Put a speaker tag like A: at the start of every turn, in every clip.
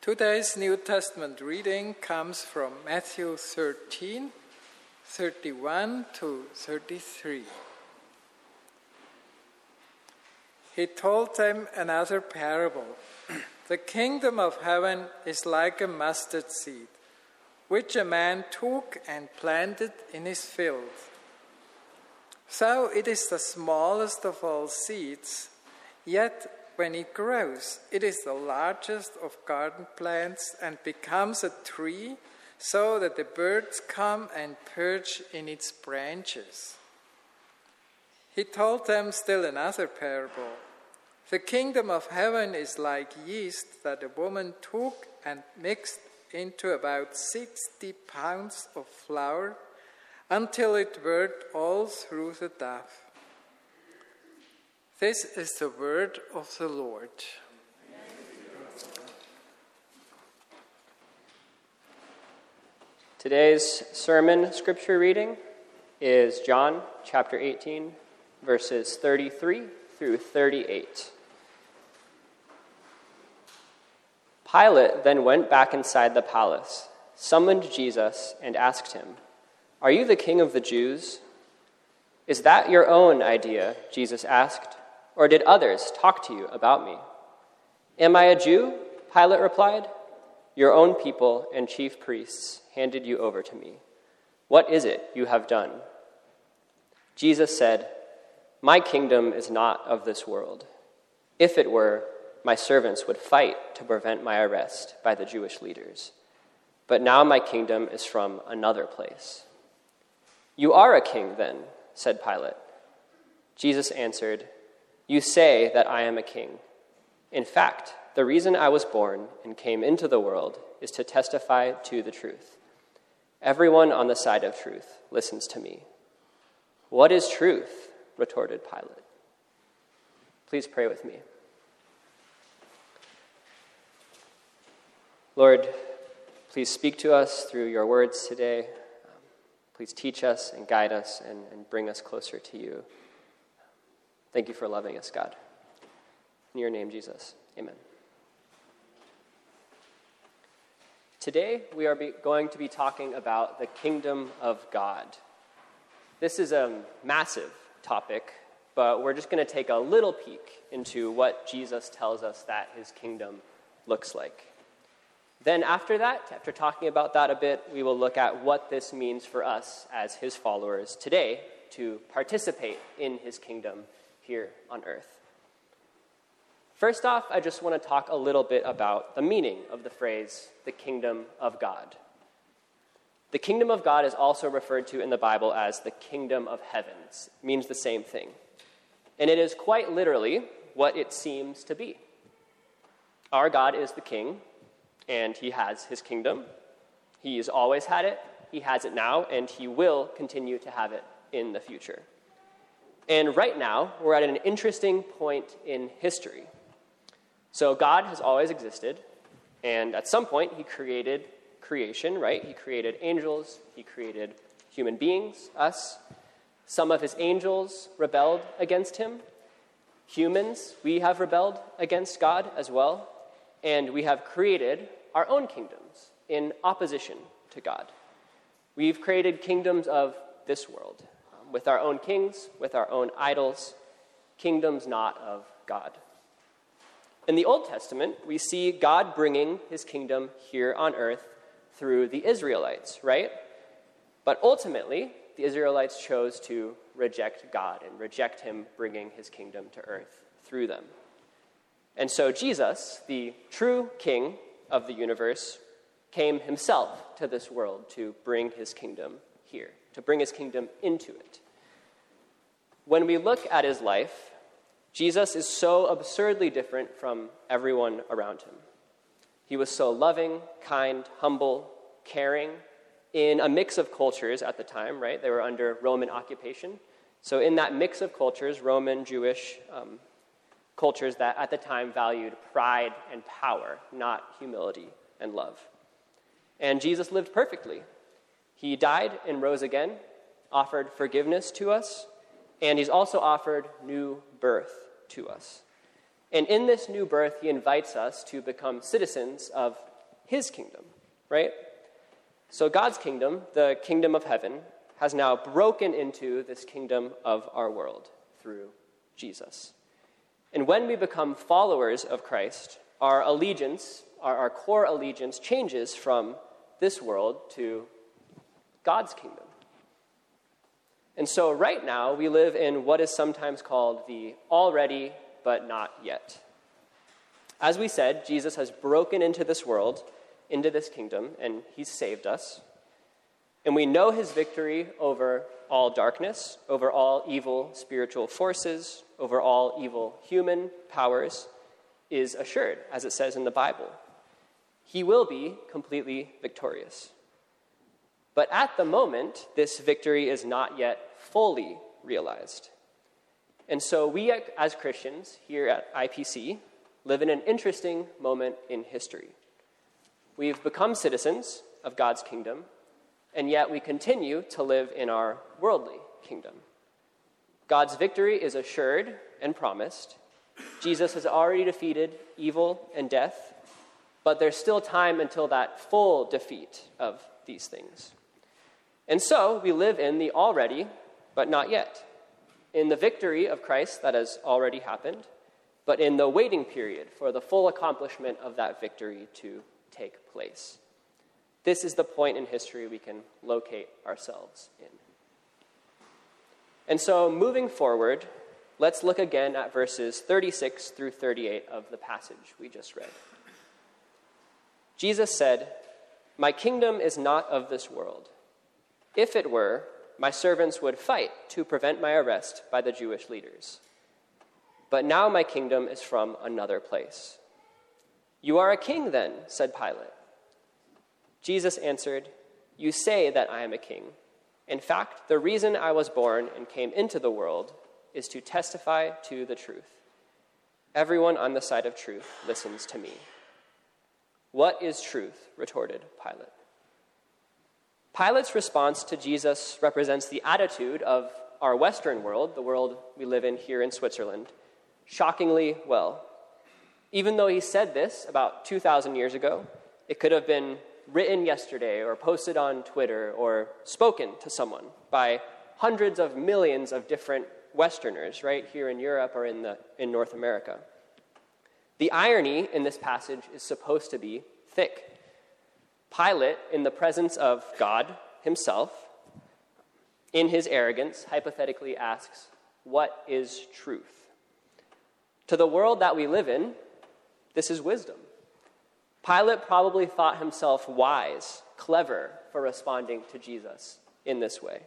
A: Today's New Testament reading comes from Matthew 13, 31 to 33. He told them another parable. the kingdom of heaven is like a mustard seed, which a man took and planted in his field. So it is the smallest of all seeds, yet when it grows, it is the largest of garden plants and becomes a tree so that the birds come and perch in its branches. He told them still another parable. The kingdom of heaven is like yeast that a woman took and mixed into about 60 pounds of flour until it worked all through the dough. This is the word of the Lord.
B: Today's sermon scripture reading is John chapter 18, verses 33 through 38. Pilate then went back inside the palace, summoned Jesus, and asked him, Are you the king of the Jews? Is that your own idea? Jesus asked. Or did others talk to you about me? Am I a Jew? Pilate replied. Your own people and chief priests handed you over to me. What is it you have done? Jesus said, My kingdom is not of this world. If it were, my servants would fight to prevent my arrest by the Jewish leaders. But now my kingdom is from another place. You are a king, then, said Pilate. Jesus answered, you say that I am a king. In fact, the reason I was born and came into the world is to testify to the truth. Everyone on the side of truth listens to me. What is truth? retorted Pilate. Please pray with me. Lord, please speak to us through your words today. Please teach us and guide us and, and bring us closer to you. Thank you for loving us, God. In your name, Jesus. Amen. Today, we are going to be talking about the kingdom of God. This is a massive topic, but we're just going to take a little peek into what Jesus tells us that his kingdom looks like. Then, after that, after talking about that a bit, we will look at what this means for us as his followers today to participate in his kingdom here on earth. First off, I just want to talk a little bit about the meaning of the phrase, the kingdom of God. The kingdom of God is also referred to in the Bible as the kingdom of heavens, it means the same thing. And it is quite literally what it seems to be. Our God is the king, and he has his kingdom. He's always had it, he has it now, and he will continue to have it in the future. And right now, we're at an interesting point in history. So, God has always existed, and at some point, He created creation, right? He created angels, He created human beings, us. Some of His angels rebelled against Him. Humans, we have rebelled against God as well, and we have created our own kingdoms in opposition to God. We've created kingdoms of this world with our own kings, with our own idols, kingdoms not of God. In the Old Testament, we see God bringing his kingdom here on earth through the Israelites, right? But ultimately, the Israelites chose to reject God and reject him bringing his kingdom to earth through them. And so Jesus, the true king of the universe, came himself to this world to bring his kingdom here to bring his kingdom into it. When we look at his life, Jesus is so absurdly different from everyone around him. He was so loving, kind, humble, caring in a mix of cultures at the time, right? They were under Roman occupation. So, in that mix of cultures, Roman, Jewish um, cultures that at the time valued pride and power, not humility and love. And Jesus lived perfectly. He died and rose again, offered forgiveness to us, and he's also offered new birth to us. And in this new birth, he invites us to become citizens of his kingdom, right? So God's kingdom, the kingdom of heaven, has now broken into this kingdom of our world through Jesus. And when we become followers of Christ, our allegiance, our, our core allegiance, changes from this world to God's kingdom. And so, right now, we live in what is sometimes called the already but not yet. As we said, Jesus has broken into this world, into this kingdom, and he's saved us. And we know his victory over all darkness, over all evil spiritual forces, over all evil human powers is assured, as it says in the Bible. He will be completely victorious. But at the moment, this victory is not yet fully realized. And so we, as Christians here at IPC, live in an interesting moment in history. We've become citizens of God's kingdom, and yet we continue to live in our worldly kingdom. God's victory is assured and promised. Jesus has already defeated evil and death, but there's still time until that full defeat of these things. And so we live in the already but not yet. In the victory of Christ that has already happened, but in the waiting period for the full accomplishment of that victory to take place. This is the point in history we can locate ourselves in. And so, moving forward, let's look again at verses 36 through 38 of the passage we just read. Jesus said, My kingdom is not of this world. If it were, my servants would fight to prevent my arrest by the Jewish leaders. But now my kingdom is from another place. You are a king, then, said Pilate. Jesus answered, You say that I am a king. In fact, the reason I was born and came into the world is to testify to the truth. Everyone on the side of truth listens to me. What is truth? retorted Pilate. Pilate's response to Jesus represents the attitude of our Western world, the world we live in here in Switzerland, shockingly well. Even though he said this about 2,000 years ago, it could have been written yesterday or posted on Twitter or spoken to someone by hundreds of millions of different Westerners right here in Europe or in, the, in North America. The irony in this passage is supposed to be thick. Pilate, in the presence of God himself, in his arrogance, hypothetically asks, What is truth? To the world that we live in, this is wisdom. Pilate probably thought himself wise, clever for responding to Jesus in this way.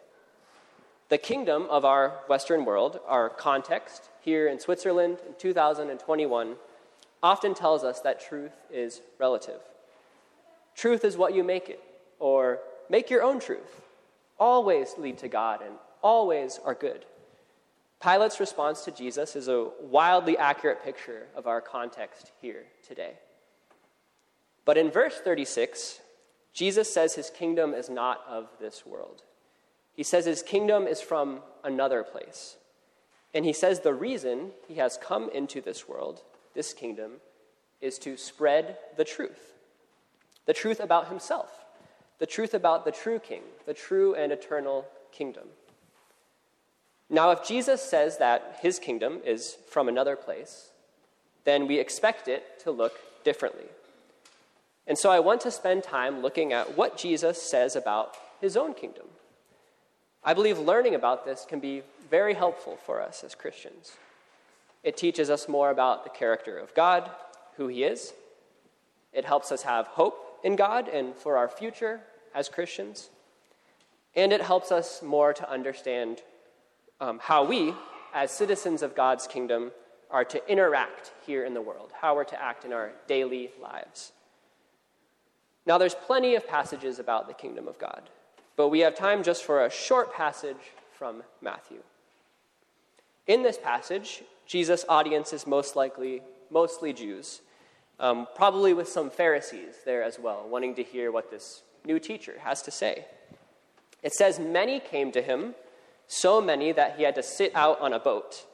B: The kingdom of our Western world, our context here in Switzerland in 2021, often tells us that truth is relative. Truth is what you make it, or make your own truth. Always lead to God and always are good. Pilate's response to Jesus is a wildly accurate picture of our context here today. But in verse 36, Jesus says his kingdom is not of this world. He says his kingdom is from another place. And he says the reason he has come into this world, this kingdom, is to spread the truth the truth about himself, the truth about the true king, the true and eternal kingdom. Now, if Jesus says that his kingdom is from another place, then we expect it to look differently. And so I want to spend time looking at what Jesus says about his own kingdom. I believe learning about this can be very helpful for us as Christians. It teaches us more about the character of God, who he is. It helps us have hope in God and for our future as Christians. And it helps us more to understand um, how we, as citizens of God's kingdom, are to interact here in the world, how we're to act in our daily lives. Now, there's plenty of passages about the kingdom of God, but we have time just for a short passage from Matthew. In this passage, Jesus' audience is most likely mostly Jews, um, probably with some Pharisees there as well, wanting to hear what this new teacher has to say. It says, Many came to him, so many that he had to sit out on a boat,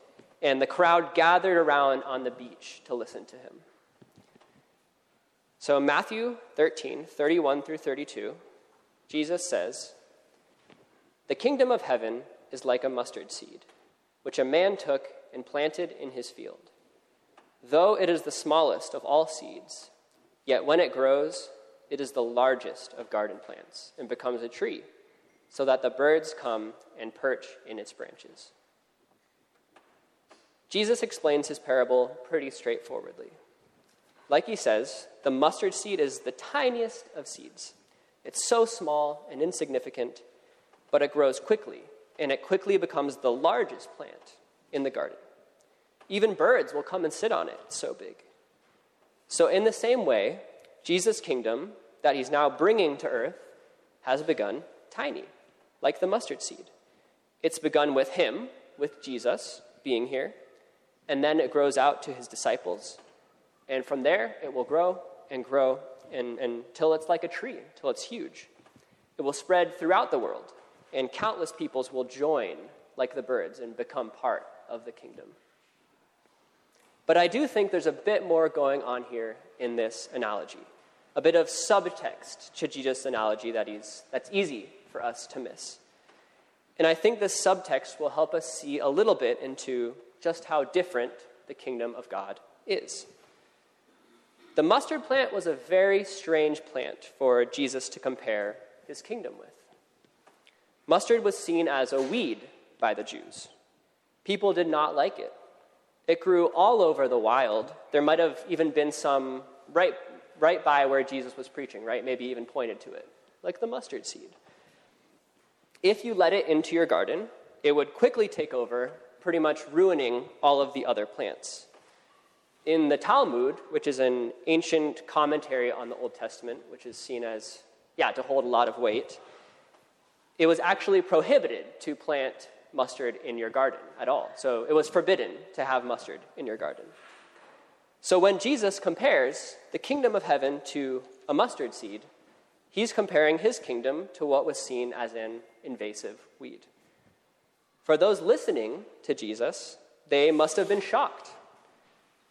B: and the crowd gathered around on the beach to listen to him. So, Matthew 13, 31 through 32, Jesus says, The kingdom of heaven is like a mustard seed, which a man took and planted in his field. Though it is the smallest of all seeds, yet when it grows, it is the largest of garden plants and becomes a tree, so that the birds come and perch in its branches. Jesus explains his parable pretty straightforwardly. Like he says, the mustard seed is the tiniest of seeds. It's so small and insignificant, but it grows quickly, and it quickly becomes the largest plant in the garden. Even birds will come and sit on it, it's so big. So, in the same way, Jesus' kingdom that he's now bringing to earth has begun tiny, like the mustard seed. It's begun with him, with Jesus being here, and then it grows out to his disciples. And from there, it will grow and grow and, until it's like a tree, until it's huge. It will spread throughout the world, and countless peoples will join like the birds and become part of the kingdom. But I do think there's a bit more going on here in this analogy a bit of subtext to Jesus' analogy that is, that's easy for us to miss. And I think this subtext will help us see a little bit into just how different the kingdom of God is. The mustard plant was a very strange plant for Jesus to compare his kingdom with. Mustard was seen as a weed by the Jews. People did not like it. It grew all over the wild. There might have even been some right right by where Jesus was preaching, right? Maybe even pointed to it, like the mustard seed. If you let it into your garden, it would quickly take over, pretty much ruining all of the other plants. In the Talmud, which is an ancient commentary on the Old Testament, which is seen as, yeah, to hold a lot of weight, it was actually prohibited to plant mustard in your garden at all. So it was forbidden to have mustard in your garden. So when Jesus compares the kingdom of heaven to a mustard seed, he's comparing his kingdom to what was seen as an invasive weed. For those listening to Jesus, they must have been shocked.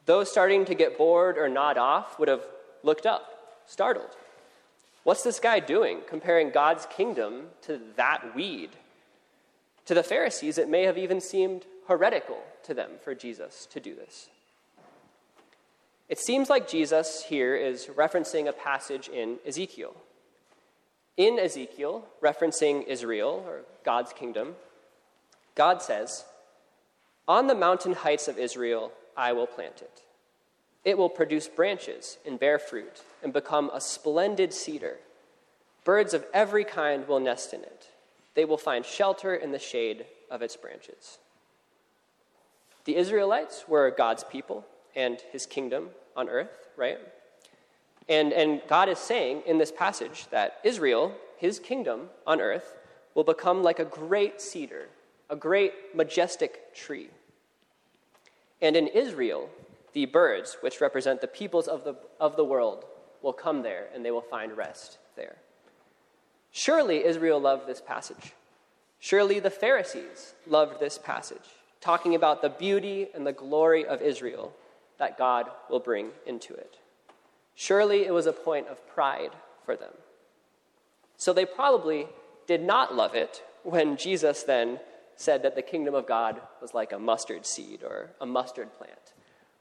B: Those starting to get bored or nod off would have looked up, startled. What's this guy doing, comparing God's kingdom to that weed? To the Pharisees, it may have even seemed heretical to them for Jesus to do this. It seems like Jesus here is referencing a passage in Ezekiel. In Ezekiel, referencing Israel or God's kingdom, God says, On the mountain heights of Israel, I will plant it. It will produce branches and bear fruit and become a splendid cedar. Birds of every kind will nest in it. They will find shelter in the shade of its branches. The Israelites were God's people and his kingdom on earth, right? And, and God is saying in this passage that Israel, his kingdom on earth, will become like a great cedar, a great majestic tree. And in Israel, the birds, which represent the peoples of the, of the world, will come there and they will find rest there. Surely Israel loved this passage. Surely the Pharisees loved this passage, talking about the beauty and the glory of Israel that God will bring into it. Surely it was a point of pride for them. So they probably did not love it when Jesus then said that the kingdom of God was like a mustard seed or a mustard plant,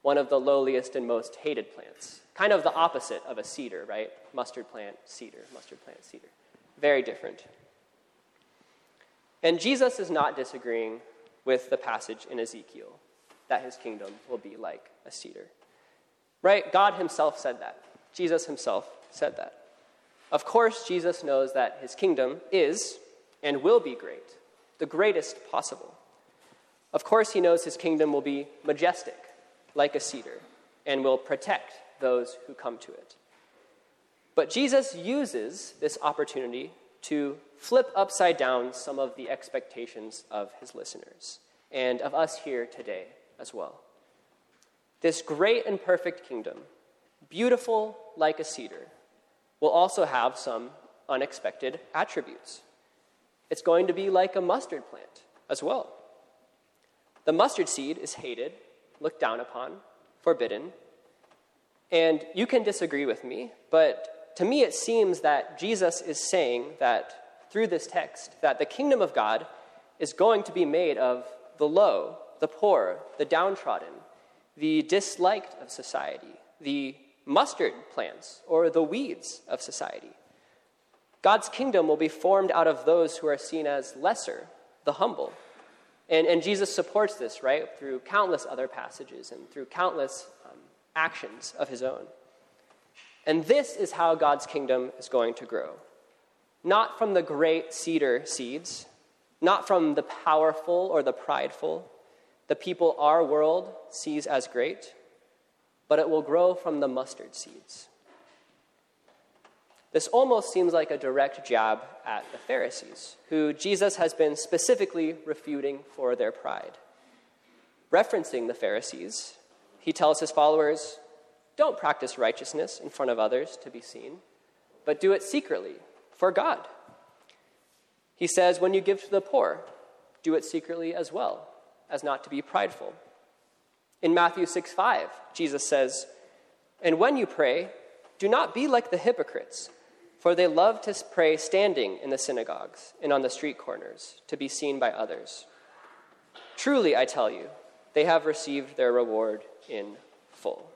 B: one of the lowliest and most hated plants. Kind of the opposite of a cedar, right? Mustard plant, cedar, mustard plant, cedar. Very different. And Jesus is not disagreeing with the passage in Ezekiel that his kingdom will be like a cedar. Right? God himself said that. Jesus himself said that. Of course, Jesus knows that his kingdom is and will be great, the greatest possible. Of course, he knows his kingdom will be majestic, like a cedar, and will protect those who come to it. But Jesus uses this opportunity to flip upside down some of the expectations of his listeners and of us here today as well. This great and perfect kingdom, beautiful like a cedar, will also have some unexpected attributes. It's going to be like a mustard plant as well. The mustard seed is hated, looked down upon, forbidden. And you can disagree with me, but to me it seems that Jesus is saying that through this text that the kingdom of God is going to be made of the low, the poor, the downtrodden, the disliked of society, the mustard plants, or the weeds of society. God's kingdom will be formed out of those who are seen as lesser, the humble. And, and Jesus supports this, right, through countless other passages and through countless um, actions of his own. And this is how God's kingdom is going to grow. Not from the great cedar seeds, not from the powerful or the prideful, the people our world sees as great, but it will grow from the mustard seeds this almost seems like a direct jab at the Pharisees, who Jesus has been specifically refuting for their pride. Referencing the Pharisees, he tells his followers don't practice righteousness in front of others to be seen, but do it secretly for God. He says, when you give to the poor, do it secretly as well, as not to be prideful. In Matthew 6 5, Jesus says, And when you pray, do not be like the hypocrites for they love to pray standing in the synagogues and on the street corners to be seen by others. Truly, I tell you, they have received their reward in full.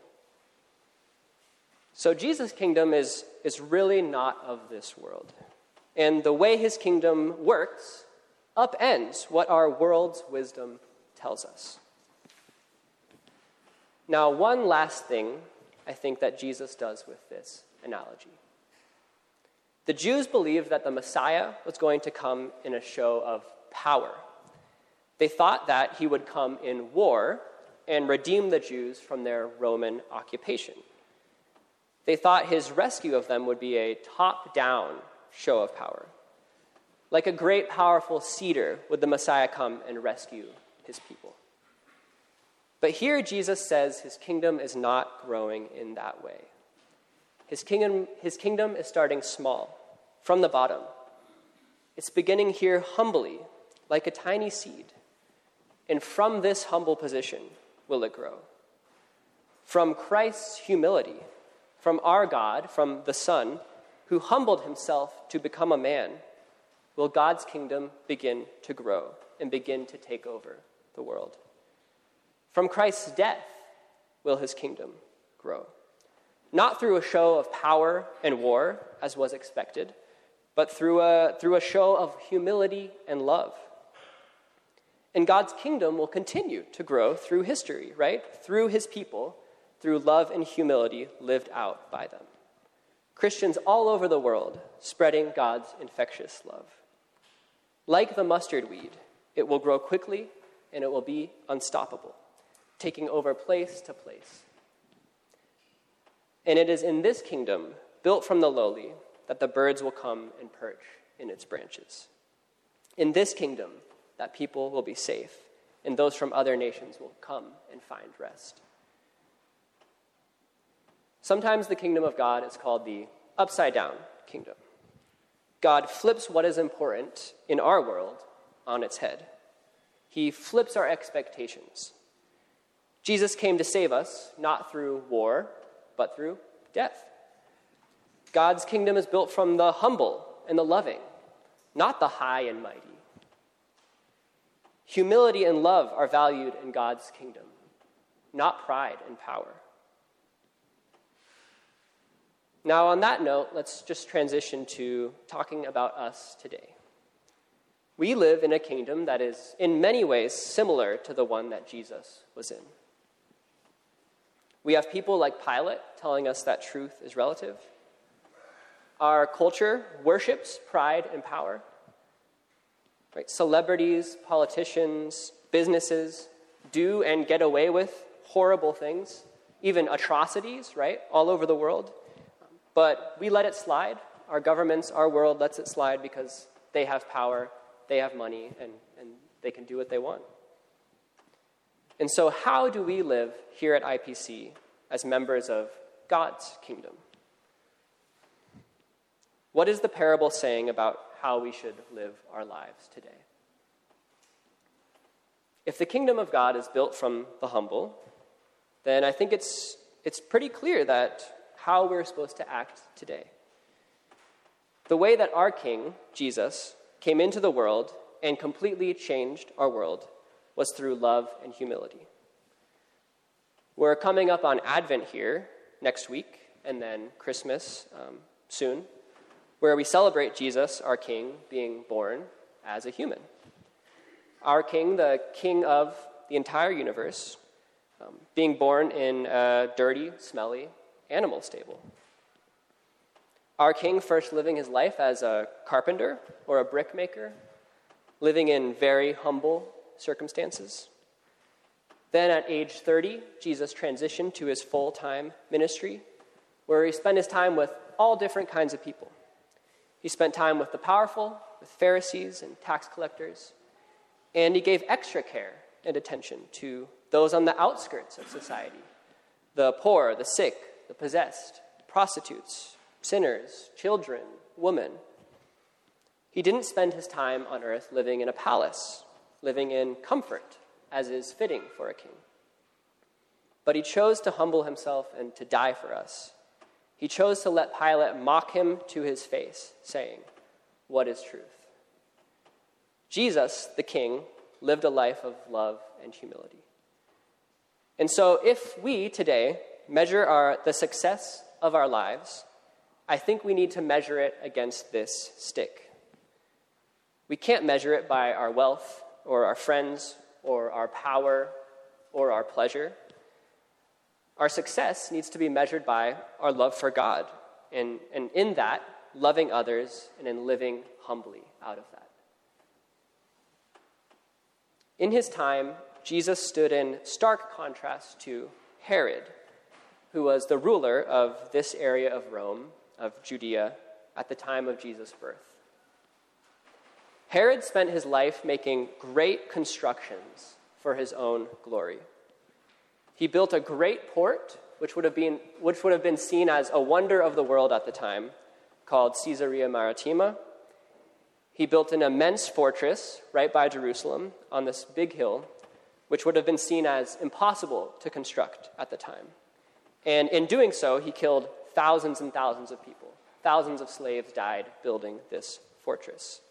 B: So, Jesus' kingdom is, is really not of this world. And the way his kingdom works upends what our world's wisdom tells us. Now, one last thing I think that Jesus does with this analogy. The Jews believed that the Messiah was going to come in a show of power. They thought that he would come in war and redeem the Jews from their Roman occupation. They thought his rescue of them would be a top down show of power. Like a great, powerful cedar, would the Messiah come and rescue his people. But here Jesus says his kingdom is not growing in that way. His kingdom, his kingdom is starting small from the bottom. It's beginning here humbly, like a tiny seed. And from this humble position will it grow. From Christ's humility, from our God, from the Son, who humbled himself to become a man, will God's kingdom begin to grow and begin to take over the world. From Christ's death will his kingdom grow. Not through a show of power and war, as was expected but through a, through a show of humility and love. And God's kingdom will continue to grow through history, right? Through his people, through love and humility lived out by them. Christians all over the world spreading God's infectious love. Like the mustard weed, it will grow quickly and it will be unstoppable, taking over place to place. And it is in this kingdom, built from the lowly, that the birds will come and perch in its branches. In this kingdom, that people will be safe, and those from other nations will come and find rest. Sometimes the kingdom of God is called the upside down kingdom. God flips what is important in our world on its head. He flips our expectations. Jesus came to save us, not through war, but through death. God's kingdom is built from the humble and the loving, not the high and mighty. Humility and love are valued in God's kingdom, not pride and power. Now, on that note, let's just transition to talking about us today. We live in a kingdom that is, in many ways, similar to the one that Jesus was in. We have people like Pilate telling us that truth is relative. Our culture worships pride and power. Right? Celebrities, politicians, businesses do and get away with horrible things, even atrocities, right, all over the world. But we let it slide. Our governments, our world lets it slide because they have power, they have money, and, and they can do what they want. And so, how do we live here at IPC as members of God's kingdom? What is the parable saying about how we should live our lives today? If the kingdom of God is built from the humble, then I think it's it's pretty clear that how we're supposed to act today. The way that our King, Jesus, came into the world and completely changed our world was through love and humility. We're coming up on Advent here next week, and then Christmas um, soon, where we celebrate Jesus, our King, being born as a human. Our King, the King of the entire universe, um, being born in a dirty, smelly animal stable. Our king first living his life as a carpenter or a brickmaker, living in very humble circumstances. Then at age 30, Jesus transitioned to his full time ministry, where he spent his time with all different kinds of people. He spent time with the powerful, with Pharisees and tax collectors, and he gave extra care and attention to those on the outskirts of society the poor, the sick, the possessed, prostitutes, sinners, children, women. He didn't spend his time on earth living in a palace, living in comfort, as is fitting for a king. But he chose to humble himself and to die for us. He chose to let Pilate mock him to his face, saying, What is truth? Jesus, the king, lived a life of love and humility. And so, if we today measure our, the success of our lives, I think we need to measure it against this stick. We can't measure it by our wealth or our friends or our power or our pleasure. Our success needs to be measured by our love for God, and, and in that, loving others and in living humbly out of that. In his time, Jesus stood in stark contrast to Herod, who was the ruler of this area of Rome, of Judea, at the time of Jesus' birth. Herod spent his life making great constructions for his own glory. He built a great port, which would have been, which would have been seen as a wonder of the world at the time, called Caesarea Maritima. He built an immense fortress right by Jerusalem on this big hill, which would have been seen as impossible to construct at the time. And in doing so, he killed thousands and thousands of people. Thousands of slaves died building this fortress.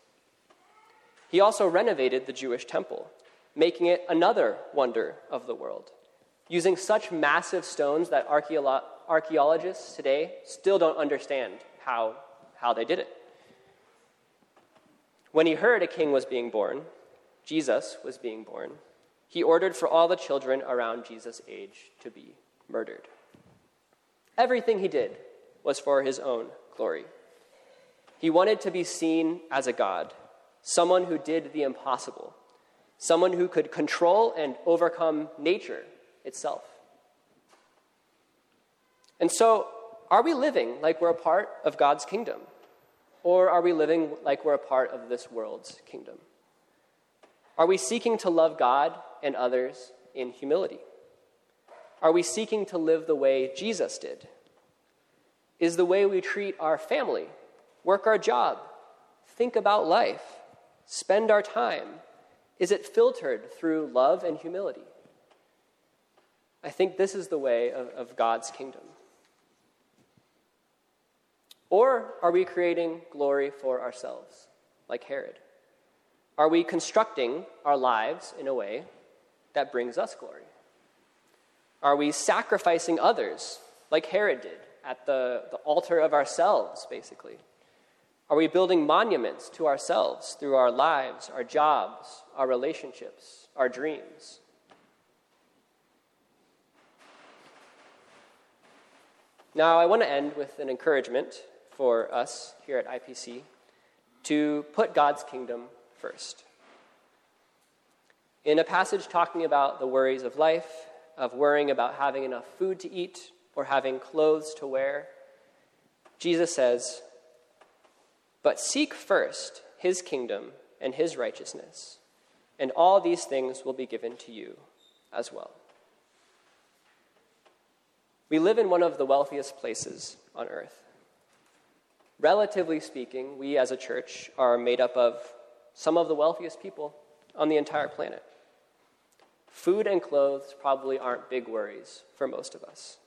B: He also renovated the Jewish temple, making it another wonder of the world, using such massive stones that archeolo- archaeologists today still don't understand how, how they did it. When he heard a king was being born, Jesus was being born, he ordered for all the children around Jesus' age to be murdered. Everything he did was for his own glory. He wanted to be seen as a God, someone who did the impossible, someone who could control and overcome nature itself. And so, are we living like we're a part of God's kingdom? Or are we living like we're a part of this world's kingdom? Are we seeking to love God and others in humility? Are we seeking to live the way Jesus did? Is the way we treat our family, work our job, think about life, spend our time, is it filtered through love and humility? I think this is the way of, of God's kingdom. Or are we creating glory for ourselves, like Herod? Are we constructing our lives in a way that brings us glory? Are we sacrificing others, like Herod did, at the, the altar of ourselves, basically? Are we building monuments to ourselves through our lives, our jobs, our relationships, our dreams? Now, I want to end with an encouragement for us here at IPC to put God's kingdom first. In a passage talking about the worries of life, of worrying about having enough food to eat or having clothes to wear, Jesus says, But seek first his kingdom and his righteousness, and all these things will be given to you as well. We live in one of the wealthiest places on earth. Relatively speaking, we as a church are made up of some of the wealthiest people on the entire planet. Food and clothes probably aren't big worries for most of us.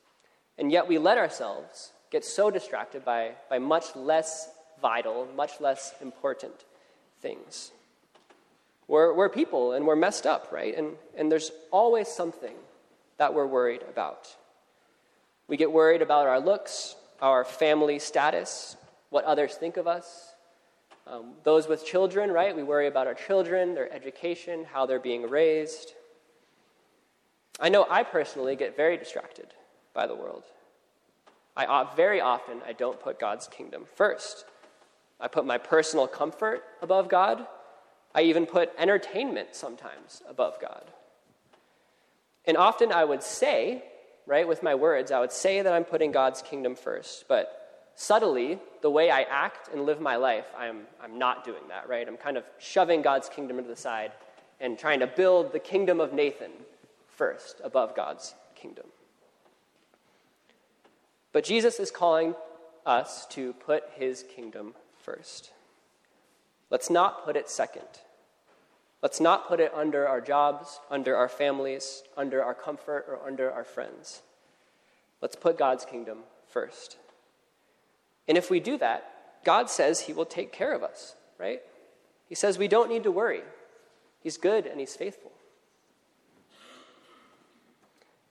B: And yet we let ourselves get so distracted by, by much less vital, much less important things. We're, we're people and we're messed up, right? And, and there's always something that we're worried about. We get worried about our looks, our family status, what others think of us. Um, those with children, right? We worry about our children, their education, how they're being raised. I know I personally get very distracted by the world. I, uh, very often, I don't put God's kingdom first. I put my personal comfort above God. I even put entertainment sometimes above God. And often I would say, right, with my words, I would say that I'm putting God's kingdom first, but subtly, the way I act and live my life, I'm, I'm not doing that, right? I'm kind of shoving God's kingdom into the side and trying to build the kingdom of Nathan first above God's kingdom. But Jesus is calling us to put his kingdom first. Let's not put it second. Let's not put it under our jobs, under our families, under our comfort, or under our friends. Let's put God's kingdom first. And if we do that, God says He will take care of us, right? He says we don't need to worry. He's good and He's faithful.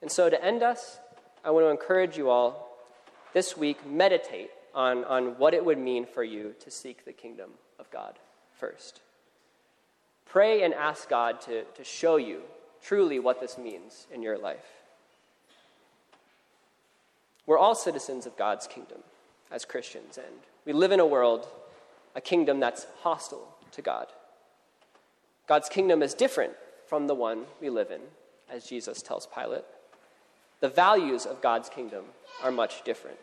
B: And so, to end us, I want to encourage you all this week meditate on, on what it would mean for you to seek the kingdom of God first. Pray and ask God to, to show you truly what this means in your life. We're all citizens of God's kingdom as Christians, and we live in a world, a kingdom that's hostile to God. God's kingdom is different from the one we live in, as Jesus tells Pilate. The values of God's kingdom are much different.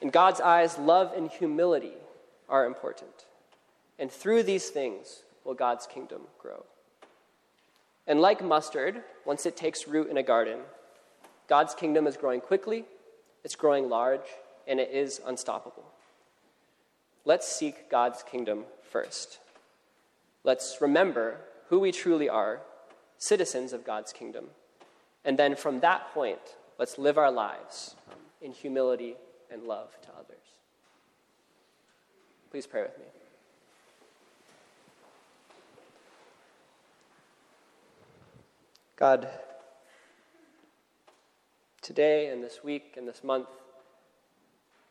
B: In God's eyes, love and humility are important. And through these things will God's kingdom grow. And like mustard, once it takes root in a garden, God's kingdom is growing quickly, it's growing large, and it is unstoppable. Let's seek God's kingdom first. Let's remember who we truly are, citizens of God's kingdom. And then from that point, let's live our lives in humility and love to others. Please pray with me. God, today and this week and this month,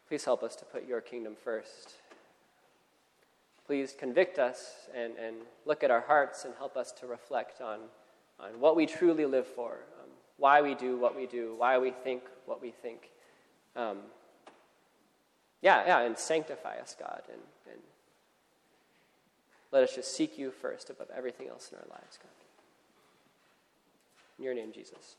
B: please help us to put your kingdom first. Please convict us and, and look at our hearts and help us to reflect on, on what we truly live for, why we do what we do, why we think what we think. Um, yeah, yeah, and sanctify us, God, and, and let us just seek you first above everything else in our lives, God. In your name, Jesus.